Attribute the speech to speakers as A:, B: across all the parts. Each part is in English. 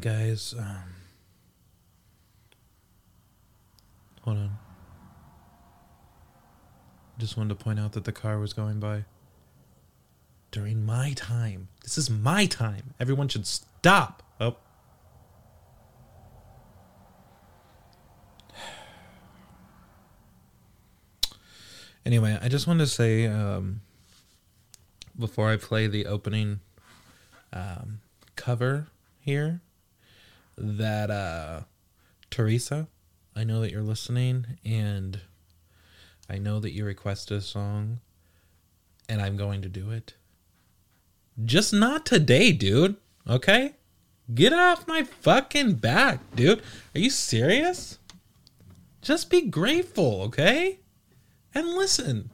A: Guys, um, hold on. Just wanted to point out that the car was going by during my time. This is my time. Everyone should stop. Oh. Anyway, I just wanted to say um, before I play the opening um, cover here that uh, Teresa, I know that you're listening, and I know that you requested a song, and I'm going to do it. Just not today, dude. Okay? Get off my fucking back, dude. Are you serious? Just be grateful, okay? And listen.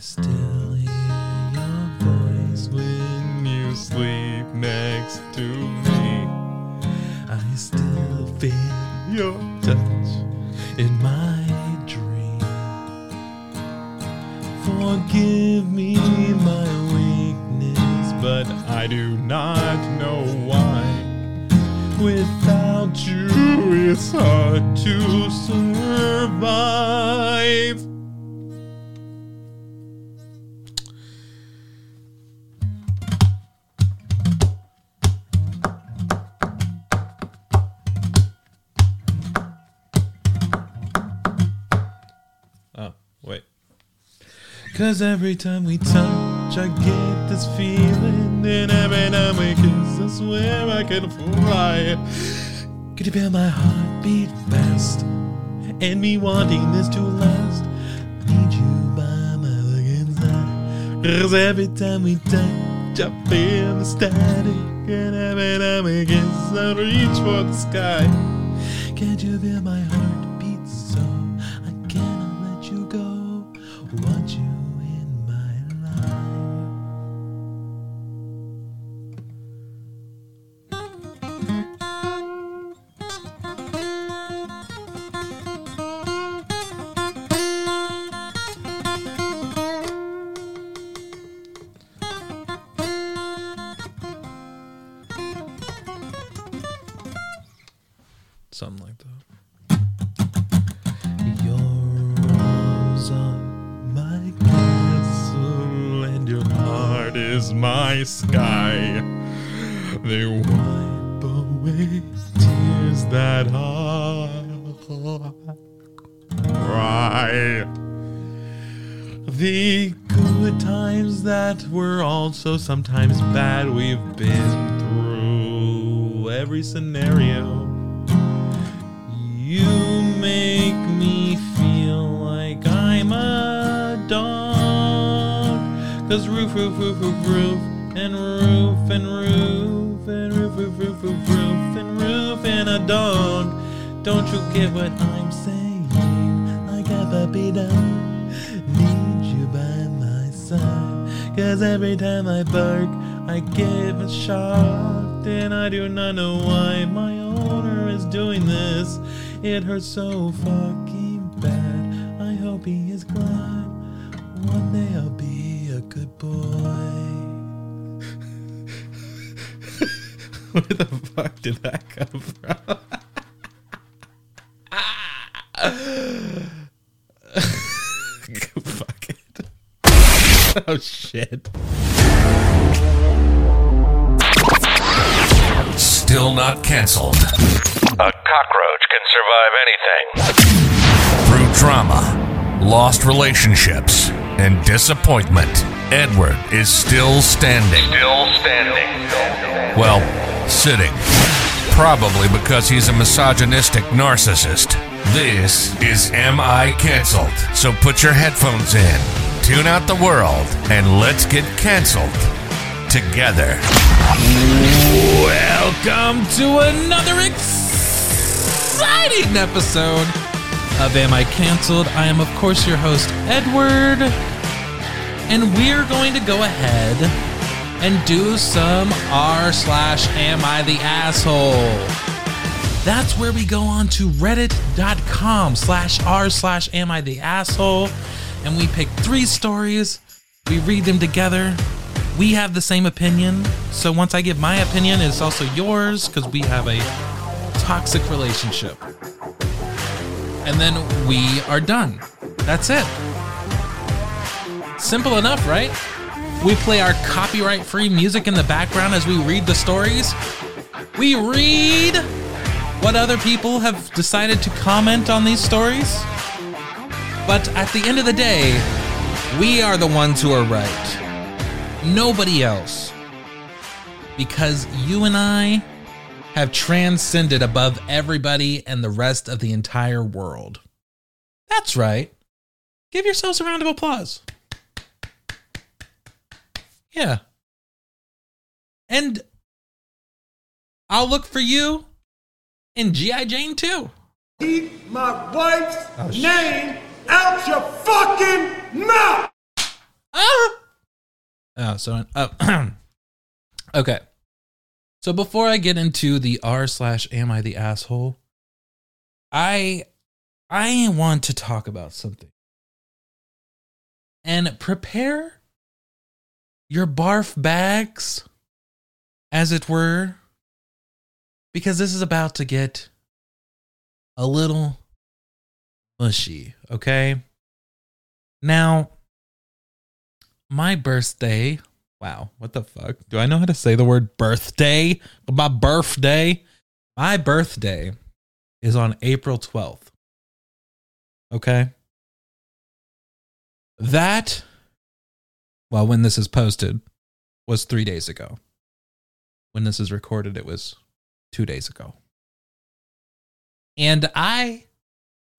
A: Still hear your voice when you sleep next to me. Cause every time we touch, I get this feeling. And every time we kiss, I swear I can fly. Could you feel my heartbeat fast? And me wanting this to last? Need you by my fucking side. Cause every time we touch, I feel the static. And every time we kiss, I reach for the sky. Can't you feel my heartbeat also sometimes bad, we've been through every scenario. You make me feel like I'm a dog. Cause roof, roof, roof, roof, roof, and roof, and roof, and roof, roof, roof, roof, roof, and roof, and a dog. Don't you get what I'm saying? Like a puppy dog. Need you by my side. Cause every time I bark, I get shocked. And I do not know why my owner is doing this. It hurts so fucking bad. I hope he is glad. One day I'll be a good boy. Where the fuck did that come from? fuck it. oh shit.
B: Still not canceled.
C: A cockroach can survive anything.
B: Through trauma, lost relationships, and disappointment, Edward is still standing.
C: Still standing.
B: Well, sitting. Probably because he's a misogynistic narcissist. This is Am I Cancelled. So put your headphones in, tune out the world, and let's get canceled together.
A: Welcome to another exciting episode of Am I Cancelled. I am, of course, your host, Edward. And we're going to go ahead and do some r slash Am I the Asshole. That's where we go on to reddit.com slash r slash Am I the Asshole. And we pick three stories. We read them together. We have the same opinion. So once I give my opinion, it's also yours because we have a toxic relationship. And then we are done. That's it. Simple enough, right? We play our copyright free music in the background as we read the stories. We read what other people have decided to comment on these stories. But at the end of the day, we are the ones who are right. Nobody else. Because you and I have transcended above everybody and the rest of the entire world. That's right. Give yourselves a round of applause. Yeah. And I'll look for you in G.I. Jane too.
D: Keep my wife's oh, name out your fucking mouth!
A: Ah! Oh, so uh, okay. So before I get into the r slash am I the asshole, I I want to talk about something. And prepare your barf bags, as it were, because this is about to get a little mushy, okay? Now, my birthday. Wow, what the fuck? Do I know how to say the word birthday? My birthday? My birthday is on April 12th. Okay? That, well, when this is posted, was three days ago. When this is recorded, it was two days ago. And I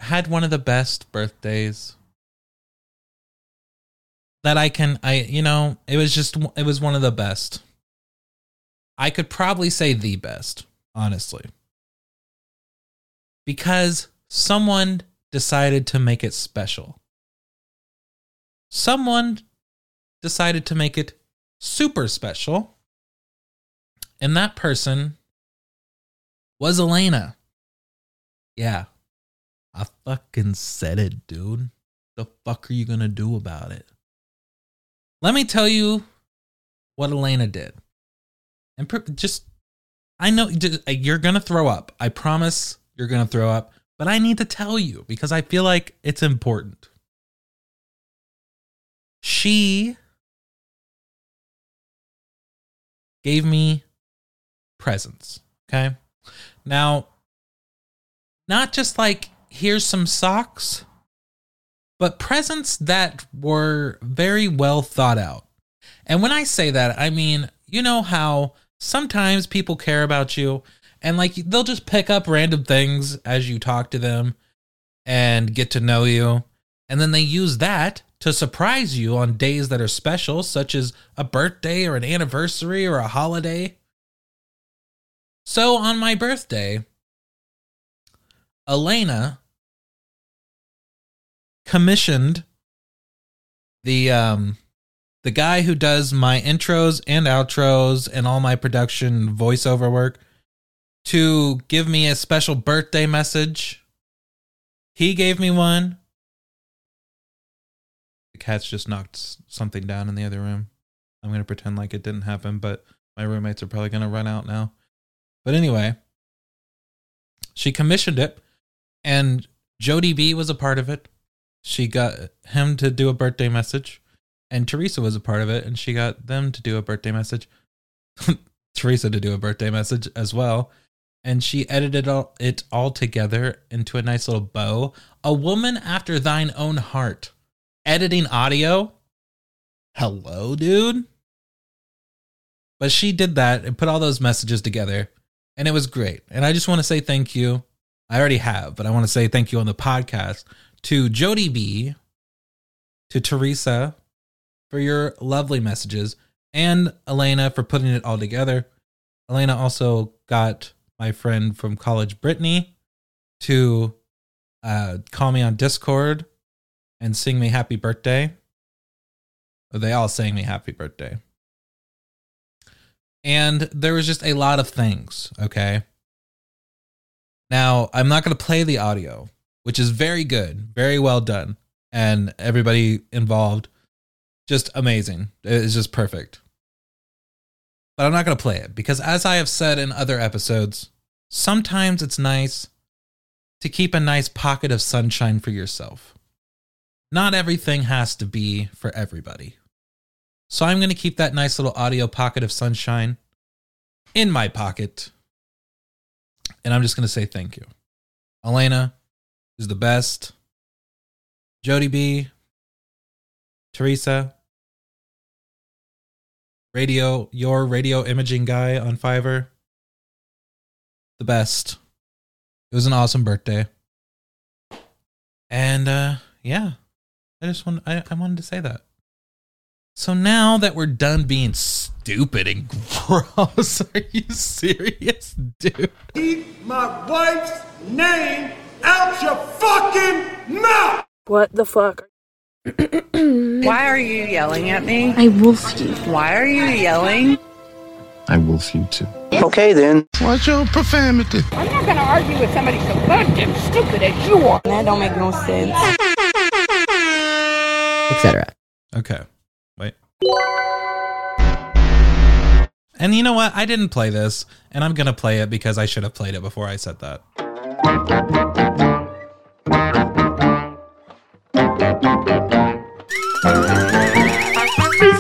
A: had one of the best birthdays that I can I you know, it was just it was one of the best. I could probably say the best, honestly. Because someone decided to make it special. Someone decided to make it super special. And that person was Elena. Yeah. I fucking said it, dude. The fuck are you gonna do about it? Let me tell you what Elena did. And just, I know uh, you're gonna throw up. I promise you're gonna throw up, but I need to tell you because I feel like it's important. She gave me presents. Okay. Now, not just like here's some socks, but presents that were very well thought out. And when I say that, I mean, you know how sometimes people care about you and like they'll just pick up random things as you talk to them and get to know you. And then they use that to surprise you on days that are special, such as a birthday or an anniversary or a holiday. So on my birthday, Elena commissioned the um the guy who does my intros and outros and all my production voiceover work to give me a special birthday message. He gave me one. The cats just knocked something down in the other room. I'm going to pretend like it didn't happen, but my roommates are probably going to run out now. But anyway, she commissioned it and Jody B was a part of it. She got him to do a birthday message, and Teresa was a part of it, and she got them to do a birthday message. Teresa to do a birthday message as well. And she edited all, it all together into a nice little bow. A woman after thine own heart. Editing audio. Hello, dude. But she did that and put all those messages together, and it was great. And I just want to say thank you I already have, but I want to say thank you on the podcast to Jody B, to Teresa for your lovely messages, and Elena for putting it all together. Elena also got my friend from college, Brittany, to uh, call me on Discord and sing me happy birthday. They all sang me happy birthday. And there was just a lot of things, okay? Now, I'm not going to play the audio, which is very good, very well done. And everybody involved, just amazing. It's just perfect. But I'm not going to play it because, as I have said in other episodes, sometimes it's nice to keep a nice pocket of sunshine for yourself. Not everything has to be for everybody. So I'm going to keep that nice little audio pocket of sunshine in my pocket. And I'm just going to say thank you. Elena is the best. Jody B, Teresa, radio, your radio imaging guy on Fiverr, the best. It was an awesome birthday. And uh yeah. I just want I, I wanted to say that. So now that we're done being stupid and gross, are you serious, dude?
D: Keep my wife's name out your fucking mouth!
E: What the fuck?
F: Why are you yelling at me?
E: I wolf you.
F: Why are you yelling?
G: I wolf you too.
H: Okay then.
I: What's your profanity?
J: I'm not gonna argue with somebody so goddamn stupid as you are.
E: That don't make no sense.
H: Etc.
A: Okay. Wait. And you know what? I didn't play this, and I'm gonna play it because I should have played it before I said that.
K: It's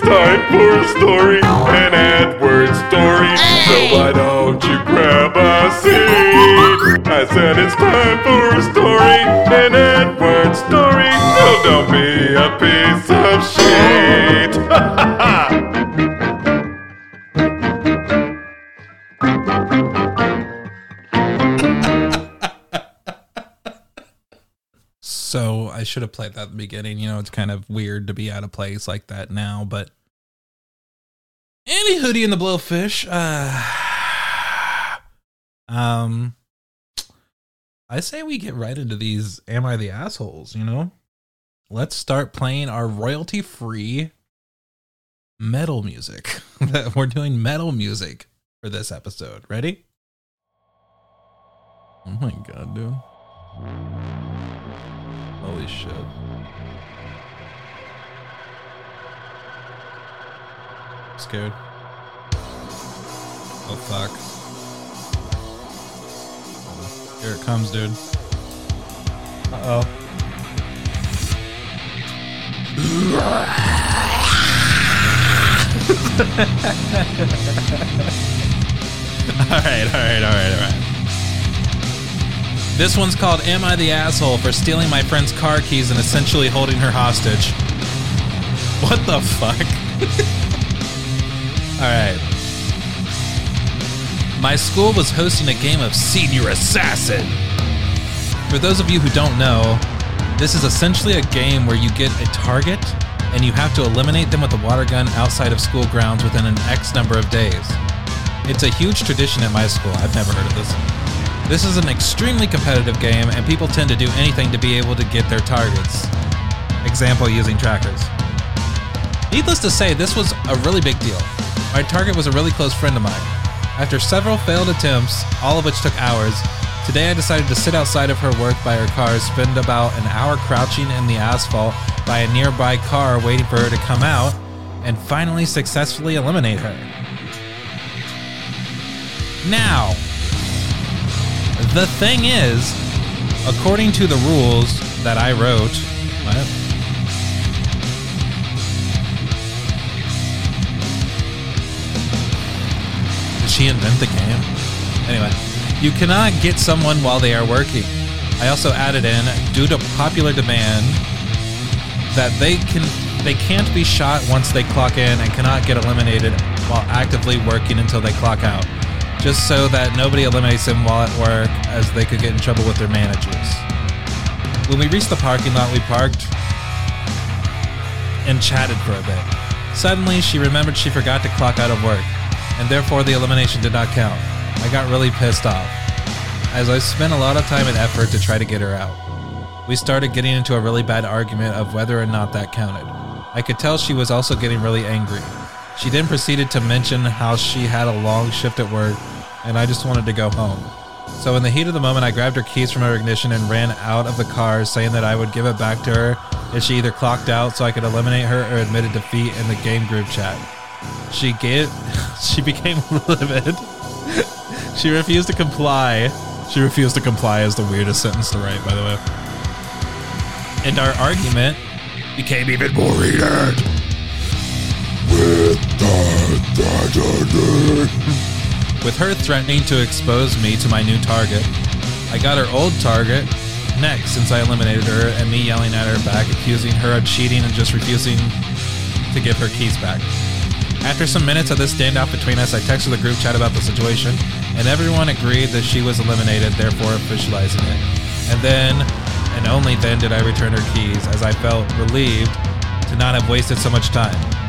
K: time for a story, an Edward story. So why don't you grab a seat? I said it's time for a story, an Edward story. No, don't be a piece
A: I should have played that at the beginning. You know, it's kind of weird to be out of place like that now, but any Hootie and the Blowfish. Uh, um, I say we get right into these. Am I the assholes? You know, let's start playing our royalty free metal music. We're doing metal music for this episode. Ready? Oh my god, dude. Holy shit. Scared. Oh fuck. Here it comes, dude. Uh oh. alright, alright, alright, alright. This one's called Am I the Asshole for Stealing My Friend's Car Keys and Essentially Holding Her Hostage? What the fuck? Alright. My school was hosting a game of Senior Assassin. For those of you who don't know, this is essentially a game where you get a target and you have to eliminate them with a water gun outside of school grounds within an X number of days. It's a huge tradition at my school. I've never heard of this. This is an extremely competitive game, and people tend to do anything to be able to get their targets. Example using trackers. Needless to say, this was a really big deal. My target was a really close friend of mine. After several failed attempts, all of which took hours, today I decided to sit outside of her work by her car, spend about an hour crouching in the asphalt by a nearby car waiting for her to come out, and finally successfully eliminate her. Now, the thing is, according to the rules that I wrote, what? Did she invent the game? Anyway, you cannot get someone while they are working. I also added in, due to popular demand, that they can they can't be shot once they clock in and cannot get eliminated while actively working until they clock out just so that nobody eliminates them while at work, as they could get in trouble with their managers. When we reached the parking lot, we parked and chatted for a bit. Suddenly, she remembered she forgot to clock out of work, and therefore the elimination did not count. I got really pissed off, as I spent a lot of time and effort to try to get her out. We started getting into a really bad argument of whether or not that counted. I could tell she was also getting really angry. She then proceeded to mention how she had a long shift at work and I just wanted to go home. So, in the heat of the moment, I grabbed her keys from her ignition and ran out of the car, saying that I would give it back to her if she either clocked out so I could eliminate her or admitted defeat in the game group chat. She gave, she became livid. she refused to comply. She refused to comply is the weirdest sentence to write, by the way. And our argument became even more heated. With her threatening to expose me to my new target, I got her old target next since I eliminated her and me yelling at her back, accusing her of cheating and just refusing to give her keys back. After some minutes of this standoff between us, I texted the group chat about the situation, and everyone agreed that she was eliminated, therefore officializing it. And then, and only then, did I return her keys, as I felt relieved to not have wasted so much time.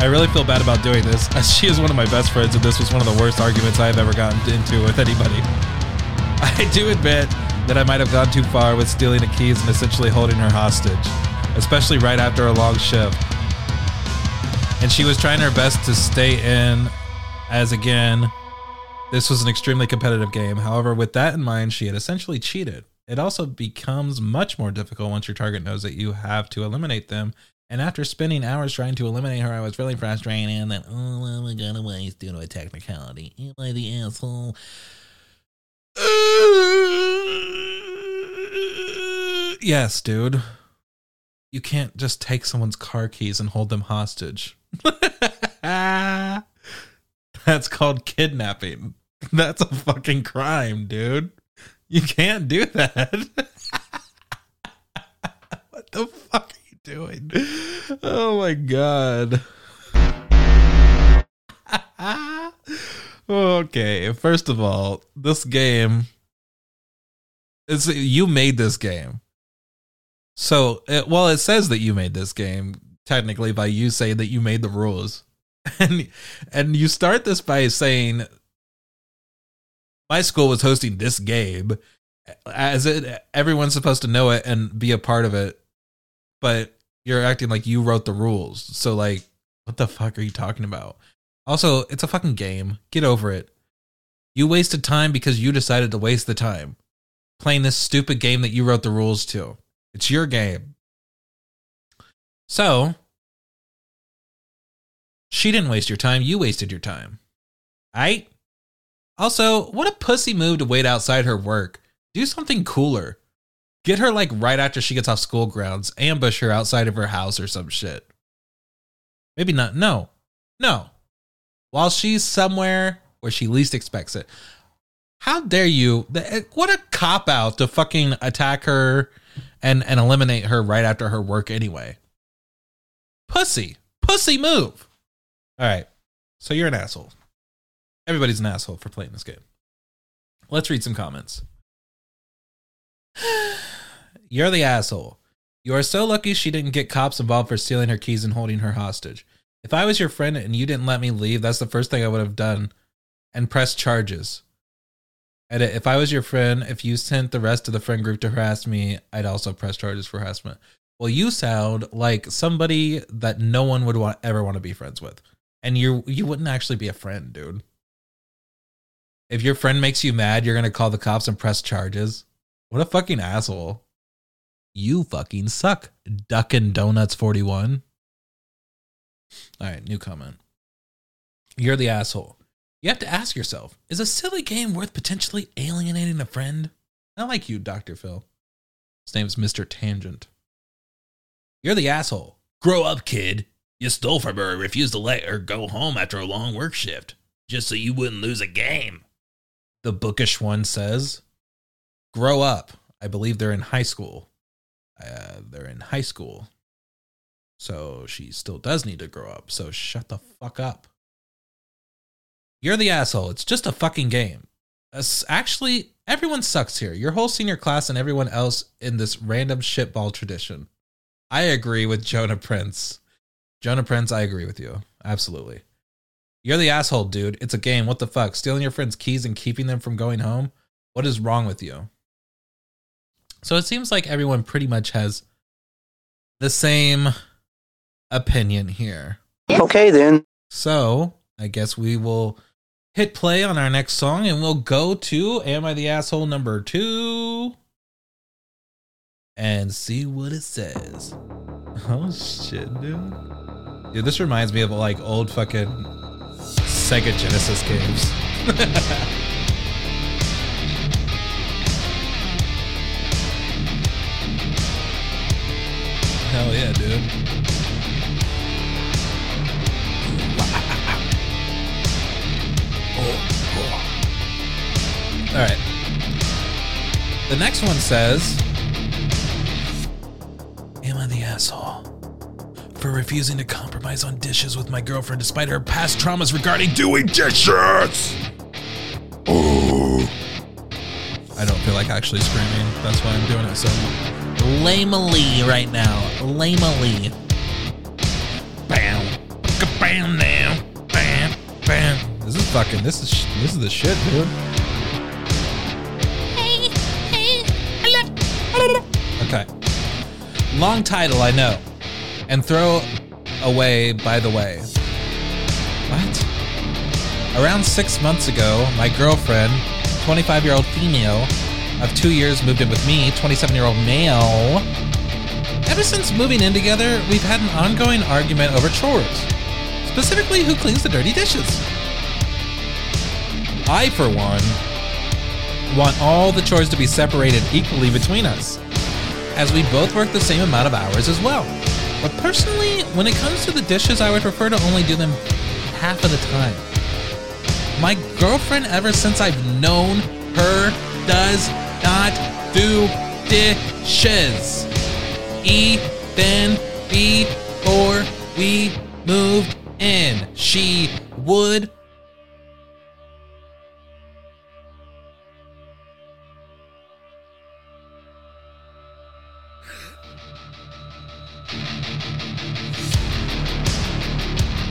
A: I really feel bad about doing this, as she is one of my best friends, and this was one of the worst arguments I have ever gotten into with anybody. I do admit that I might have gone too far with stealing the keys and essentially holding her hostage, especially right after a long shift. And she was trying her best to stay in, as again, this was an extremely competitive game. However, with that in mind, she had essentially cheated. It also becomes much more difficult once your target knows that you have to eliminate them and after spending hours trying to eliminate her, I was really frustrated and that, oh, we got away due to a technicality. Am I the asshole? yes, dude. You can't just take someone's car keys and hold them hostage. That's called kidnapping. That's a fucking crime, dude. You can't do that. what the fuck doing? Oh my god. okay, first of all, this game is you made this game. So, it, well, it says that you made this game technically by you saying that you made the rules. And and you start this by saying my school was hosting this game as it everyone's supposed to know it and be a part of it. But you're acting like you wrote the rules. So like what the fuck are you talking about? Also, it's a fucking game. Get over it. You wasted time because you decided to waste the time playing this stupid game that you wrote the rules to. It's your game. So, she didn't waste your time, you wasted your time. Right? Also, what a pussy move to wait outside her work. Do something cooler. Get her like right after she gets off school grounds, ambush her outside of her house or some shit. Maybe not. No. No. While she's somewhere where she least expects it. How dare you? eh, What a cop out to fucking attack her and, and eliminate her right after her work anyway. Pussy. Pussy move. All right. So you're an asshole. Everybody's an asshole for playing this game. Let's read some comments. You're the asshole. You are so lucky she didn't get cops involved for stealing her keys and holding her hostage. If I was your friend and you didn't let me leave, that's the first thing I would have done and pressed charges. Edit, if I was your friend, if you sent the rest of the friend group to harass me, I'd also press charges for harassment. Well, you sound like somebody that no one would want ever want to be friends with. And you you wouldn't actually be a friend, dude. If your friend makes you mad, you're gonna call the cops and press charges. What a fucking asshole. You fucking suck. Duckin' Donuts 41. All right, new comment. You're the asshole. You have to ask yourself is a silly game worth potentially alienating a friend? I like you, Dr. Phil. His name's Mr. Tangent. You're the asshole. Grow up, kid. You stole from her and refused to let her go home after a long work shift, just so you wouldn't lose a game. The bookish one says, Grow up. I believe they're in high school. Uh, they're in high school. So she still does need to grow up. So shut the fuck up. You're the asshole. It's just a fucking game. Actually, everyone sucks here. Your whole senior class and everyone else in this random shitball tradition. I agree with Jonah Prince. Jonah Prince, I agree with you. Absolutely. You're the asshole, dude. It's a game. What the fuck? Stealing your friend's keys and keeping them from going home? What is wrong with you? So it seems like everyone pretty much has the same opinion here.
H: Okay, then.
A: So I guess we will hit play on our next song and we'll go to Am I the Asshole number two and see what it says. Oh shit, dude. Dude, this reminds me of like old fucking Sega Genesis games. yeah, dude. Oh, oh. All right. The next one says, Am I the asshole for refusing to compromise on dishes with my girlfriend despite her past traumas regarding doing dishes? Oh. I don't feel like actually screaming. That's why I'm doing it so lamely right now. Lamely. Bam. Bam now. Bam. Bam. This is fucking. This is this is the shit, dude. Okay. Long title, I know. And throw away, by the way. What? Around six months ago, my girlfriend, 25 year old female of two years, moved in with me, 27 year old male. Ever since moving in together, we've had an ongoing argument over chores, specifically who cleans the dirty dishes. I, for one, want all the chores to be separated equally between us, as we both work the same amount of hours as well. But personally, when it comes to the dishes, I would prefer to only do them half of the time. My girlfriend, ever since I've known her, does not do dishes. Even before we moved in, she would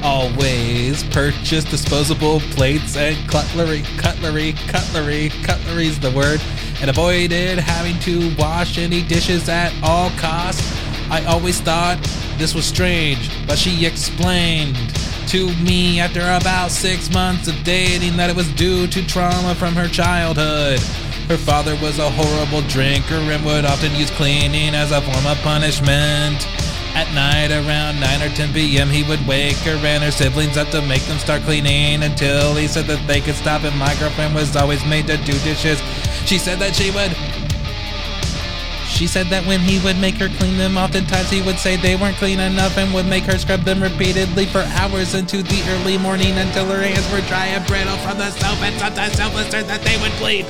A: always purchase disposable plates and cutlery, cutlery, cutlery, cutlery's the word, and avoided having to wash any dishes at all costs. I always thought this was strange, but she explained to me after about six months of dating that it was due to trauma from her childhood. Her father was a horrible drinker and would often use cleaning as a form of punishment. At night, around 9 or 10 p.m., he would wake her and her siblings up to make them start cleaning until he said that they could stop, and my girlfriend was always made to do dishes. She said that she would. She said that when he would make her clean them, oftentimes he would say they weren't clean enough and would make her scrub them repeatedly for hours into the early morning until her hands were dry and brittle from the soap, and sometimes so blistered that they would bleed.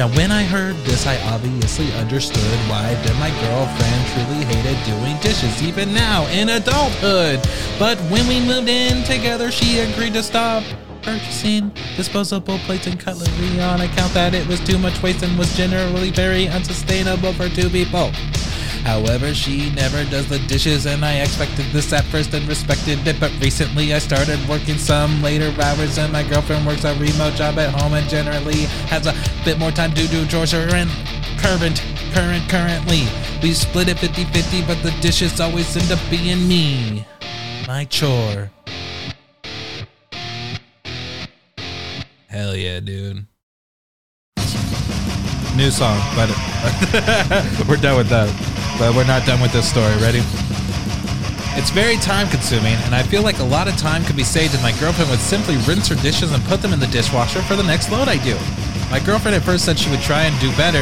A: Now, when I heard this, I obviously understood why then my girlfriend truly hated doing dishes, even now in adulthood. But when we moved in together, she agreed to stop purchasing disposable plates and cutlery on account that it was too much waste and was generally very unsustainable for two people. However, she never does the dishes, and I expected this at first and respected it. But recently, I started working some later hours, and my girlfriend works a remote job at home and generally has a bit more time to do chores. And current, current, currently, we split it 50 50, but the dishes always end up being me. My chore. Hell yeah, dude. New song, but we're done with that. But we're not done with this story. Ready? It's very time consuming, and I feel like a lot of time could be saved if my girlfriend would simply rinse her dishes and put them in the dishwasher for the next load I do. My girlfriend at first said she would try and do better,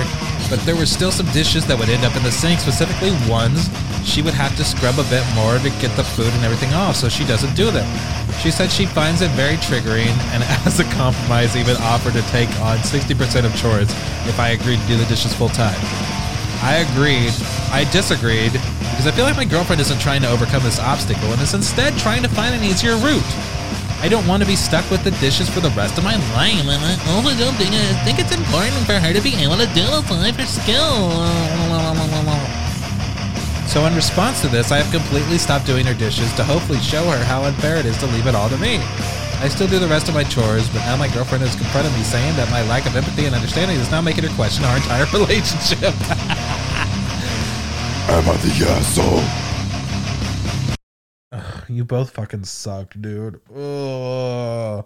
A: but there were still some dishes that would end up in the sink, specifically ones she would have to scrub a bit more to get the food and everything off, so she doesn't do them. She said she finds it very triggering, and as a compromise, even offered to take on 60% of chores if I agreed to do the dishes full time. I agreed. I disagreed because I feel like my girlfriend isn't trying to overcome this obstacle and is instead trying to find an easier route. I don't want to be stuck with the dishes for the rest of my life, and I also don't think I think it's important for her to be able to do apply for skill. So in response to this, I have completely stopped doing her dishes to hopefully show her how unfair it is to leave it all to me.
L: I still do the rest of my chores, but now my girlfriend has confronted me saying that my lack of empathy and understanding is now making her question our entire relationship.
A: I the asshole? You both fucking suck, dude. Ugh.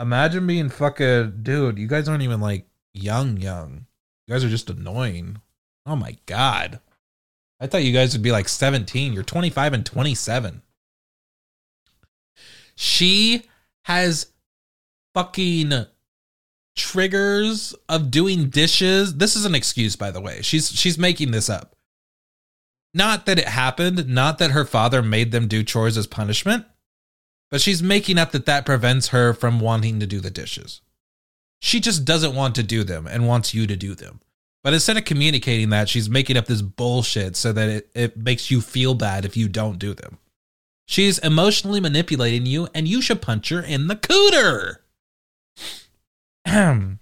A: Imagine being fucking dude. You guys aren't even like young, young. You guys are just annoying. Oh my god. I thought you guys would be like 17. You're 25 and 27. She has fucking triggers of doing dishes. This is an excuse, by the way. She's she's making this up. Not that it happened, not that her father made them do chores as punishment, but she's making up that that prevents her from wanting to do the dishes. She just doesn't want to do them and wants you to do them. But instead of communicating that, she's making up this bullshit so that it, it makes you feel bad if you don't do them. She's emotionally manipulating you, and you should punch her in the cooter.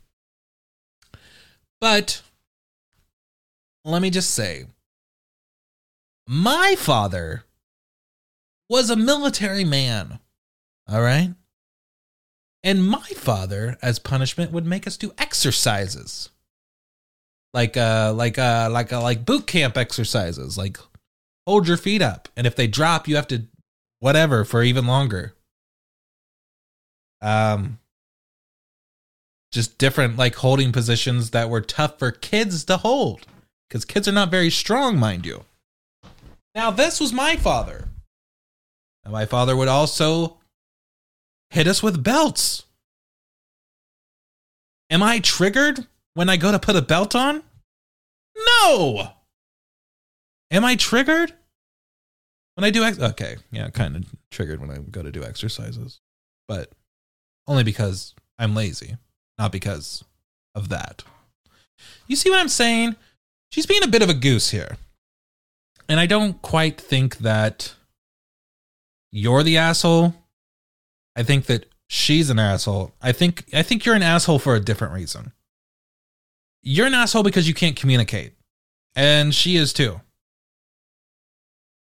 A: but let me just say my father was a military man. All right. And my father, as punishment, would make us do exercises. Like uh like uh like uh, like boot camp exercises, like hold your feet up. And if they drop, you have to whatever for even longer. Um just different like holding positions that were tough for kids to hold because kids are not very strong, mind you. Now, this was my father. And my father would also hit us with belts. Am I triggered when I go to put a belt on? No. Am I triggered when I do ex- okay, yeah, kind of triggered when I go to do exercises. But only because I'm lazy, not because of that. You see what I'm saying? She's being a bit of a goose here. And I don't quite think that you're the asshole. I think that she's an asshole. I think I think you're an asshole for a different reason. You're an asshole because you can't communicate. And she is too.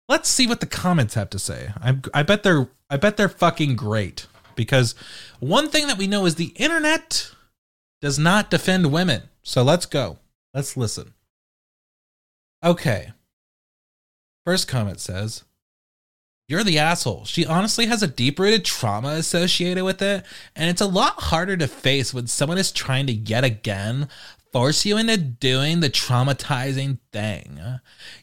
A: Let's see what the comments have to say. I I bet they're I bet they're fucking great because one thing that we know is the internet does not defend women. So let's go. Let's listen. Okay. First comment says, You're the asshole. She honestly has a deep rooted trauma associated with it, and it's a lot harder to face when someone is trying to yet again force you into doing the traumatizing thing.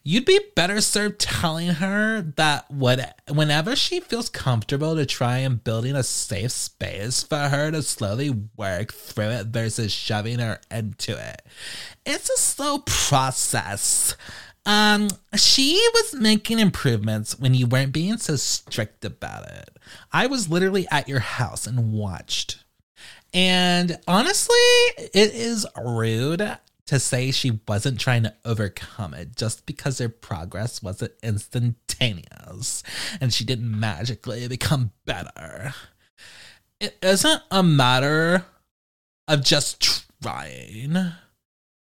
A: You'd be better served telling her that what, whenever she feels comfortable to try and building a safe space for her to slowly work through it versus shoving her into it. It's a slow process. Um, she was making improvements when you weren't being so strict about it. I was literally at your house and watched. And honestly, it is rude to say she wasn't trying to overcome it just because her progress wasn't instantaneous and she didn't magically become better. It isn't a matter of just trying,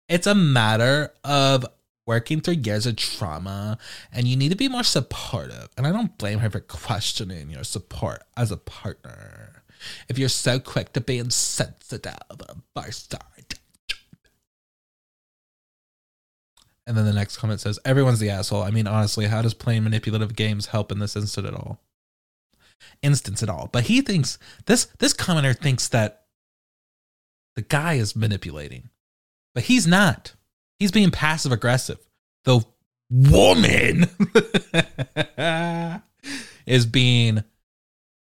A: it's a matter of working through years of trauma and you need to be more supportive. And I don't blame her for questioning your support as a partner. If you're so quick to be insensitive, bar star. And then the next comment says, Everyone's the asshole. I mean, honestly, how does playing manipulative games help in this instance at all? Instance at all. But he thinks this this commenter thinks that the guy is manipulating. But he's not. He's being passive aggressive. The woman is being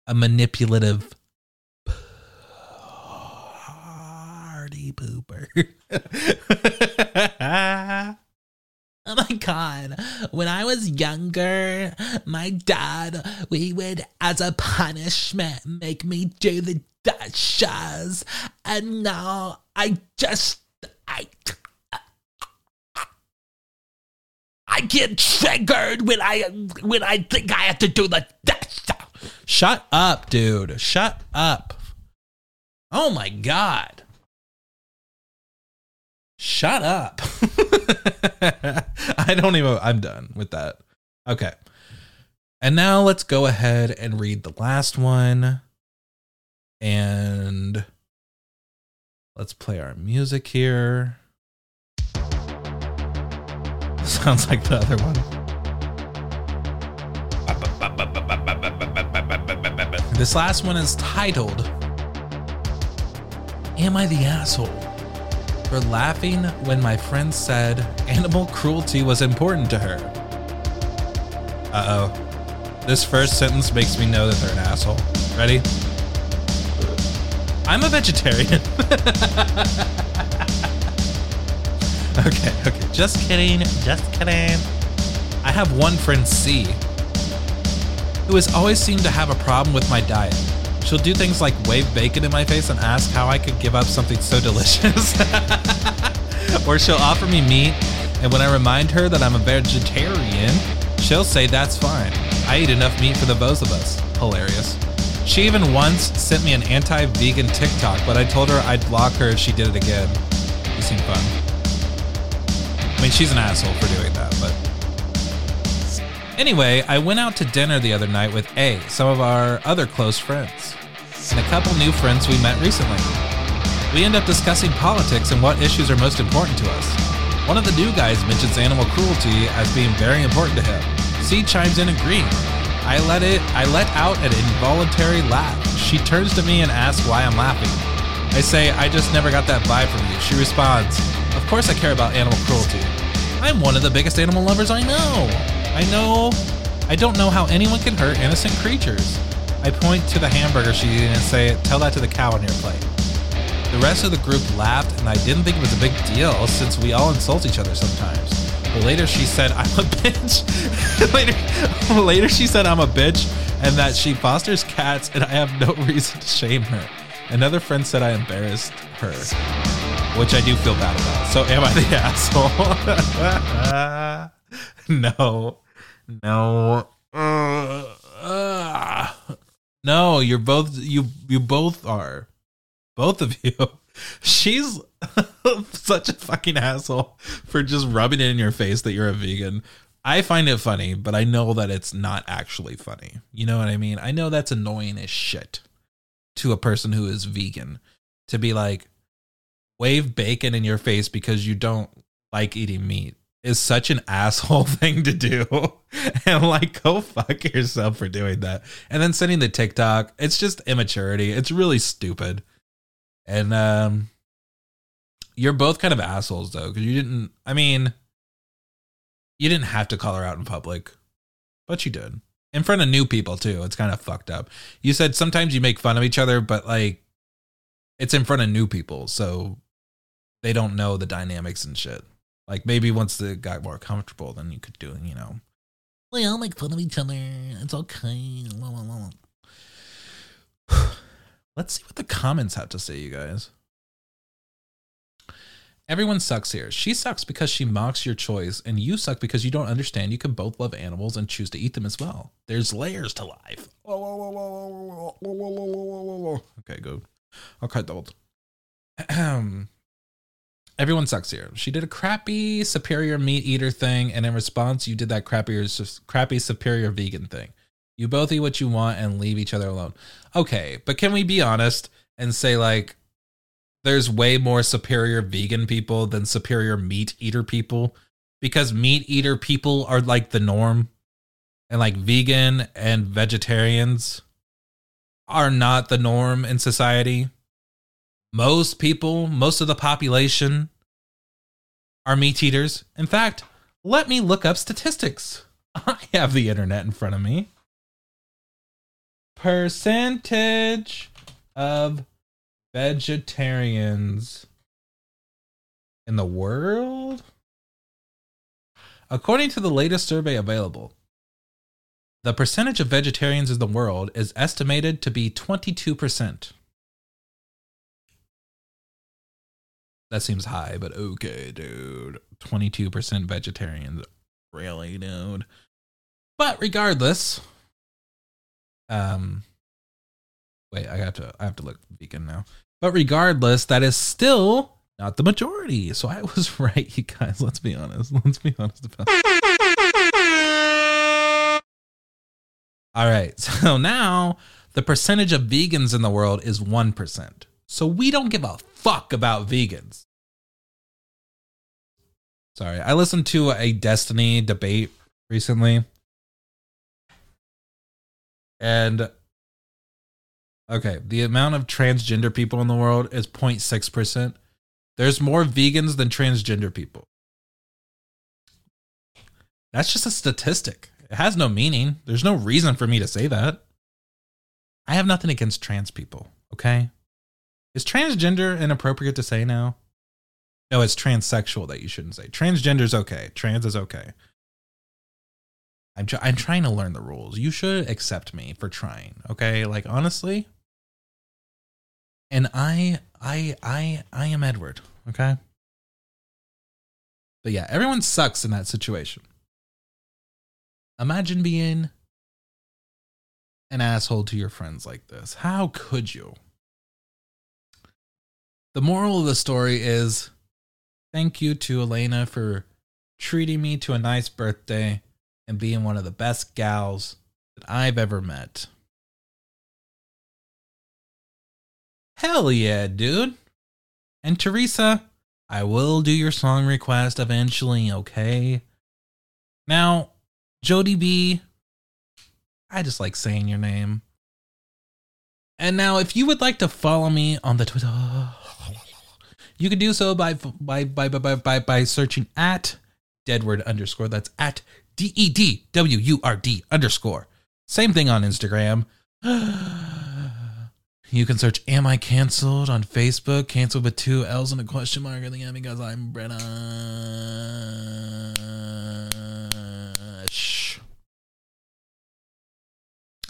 A: a manipulative party pooper. Oh my god. When I was younger, my dad, we would, as a punishment, make me do the dishes. And now I just, I, I get triggered when I when I think I have to do the. Shut up, dude. Shut up. Oh my god. Shut up. I don't even I'm done with that. Okay. And now let's go ahead and read the last one. And let's play our music here. Sounds like the other one. This last one is titled Am I the Asshole? For laughing when my friend said animal cruelty was important to her. Uh oh. This first sentence makes me know that they're an asshole. Ready? I'm a vegetarian. okay, okay. Just kidding. Just kidding. I have one friend, C, who has always seemed to have a problem with my diet. She'll do things like wave bacon in my face and ask how I could give up something so delicious. or she'll offer me meat, and when I remind her that I'm a vegetarian, she'll say that's fine. I eat enough meat for the both of us. Hilarious. She even once sent me an anti vegan TikTok, but I told her I'd block her if she did it again. It seemed fun. Mean, she's an asshole for doing that, but. Anyway, I went out to dinner the other night with A, some of our other close friends, and a couple new friends we met recently. We end up discussing politics and what issues are most important to us. One of the new guys mentions animal cruelty as being very important to him. C chimes in agreeing. I let it I let out an involuntary laugh. She turns to me and asks why I'm laughing. I say I just never got that vibe from you. She responds, Of course I care about animal cruelty. I'm one of the biggest animal lovers I know. I know I don't know how anyone can hurt innocent creatures. I point to the hamburger she's eating and say, Tell that to the cow on your plate. The rest of the group laughed, and I didn't think it was a big deal since we all insult each other sometimes. But later she said, I'm a bitch. later, later she said, I'm a bitch, and that she fosters cats, and I have no reason to shame her. Another friend said I embarrassed her, which I do feel bad about. So am I the asshole? no, no. Uh, uh, no, you're both you you both are. Both of you. She's such a fucking asshole for just rubbing it in your face that you're a vegan. I find it funny, but I know that it's not actually funny. You know what I mean? I know that's annoying as shit to a person who is vegan to be like wave bacon in your face because you don't like eating meat is such an asshole thing to do. and like go fuck yourself for doing that. And then sending the TikTok, it's just immaturity. It's really stupid. And um you're both kind of assholes though cuz you didn't I mean you didn't have to call her out in public, but you did. In front of new people too. It's kind of fucked up. You said sometimes you make fun of each other, but like it's in front of new people, so they don't know the dynamics and shit. Like maybe once they got more comfortable, then you could do, you know. We all make fun of each other. It's okay. Let's see what the comments have to say, you guys. Everyone sucks here. She sucks because she mocks your choice, and you suck because you don't understand you can both love animals and choose to eat them as well. There's layers to life. Okay, good. Okay, doubled. Everyone sucks here. She did a crappy superior meat eater thing, and in response, you did that crappy, crappy superior vegan thing. You both eat what you want and leave each other alone. Okay, but can we be honest and say like there's way more superior vegan people than superior meat eater people because meat eater people are like the norm and like vegan and vegetarians are not the norm in society. Most people, most of the population are meat eaters. In fact, let me look up statistics. I have the internet in front of me. Percentage of vegetarians in the world? According to the latest survey available, the percentage of vegetarians in the world is estimated to be 22%. That seems high, but okay, dude. 22% vegetarians. Really, dude. But regardless, um wait, I have to I have to look vegan now. But regardless, that is still not the majority. So I was right, you guys. Let's be honest. Let's be honest about All right. So now the percentage of vegans in the world is 1%. So we don't give a fuck about vegans. Sorry, I listened to a Destiny debate recently. And okay, the amount of transgender people in the world is 0.6%. There's more vegans than transgender people. That's just a statistic. It has no meaning. There's no reason for me to say that. I have nothing against trans people, okay? Is transgender inappropriate to say now? No, it's transsexual that you shouldn't say. Transgender's okay. Trans is okay. I'm tr- I'm trying to learn the rules. You should accept me for trying, okay? Like honestly. And I I I I am Edward, okay? But yeah, everyone sucks in that situation. Imagine being an asshole to your friends like this. How could you? The moral of the story is thank you to Elena for treating me to a nice birthday and being one of the best gals that I've ever met. Hell yeah, dude. And Teresa, I will do your song request eventually, okay? Now, Jody B, I just like saying your name. And now, if you would like to follow me on the Twitter, you can do so by by by by by, by searching at Deadward underscore. That's at D E D W U R D underscore. Same thing on Instagram. You can search "Am I Cancelled" on Facebook. Cancelled with two L's and a question mark at the end because I'm British.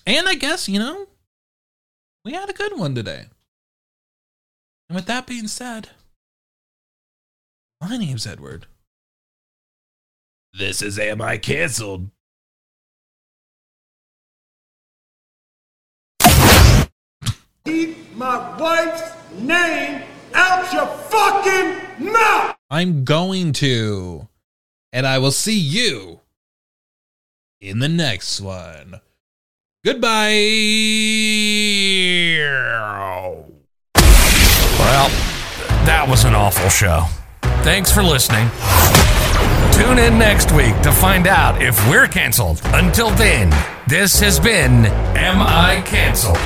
A: And I guess you know we had a good one today. And with that being said, my name's Edward. This is Am I Cancelled?
D: Keep my wife's name out your fucking mouth!
A: I'm going to. And I will see you in the next one. Goodbye.
B: Well, that was an awful show. Thanks for listening. Tune in next week to find out if we're canceled. Until then, this has been Am I Cancelled?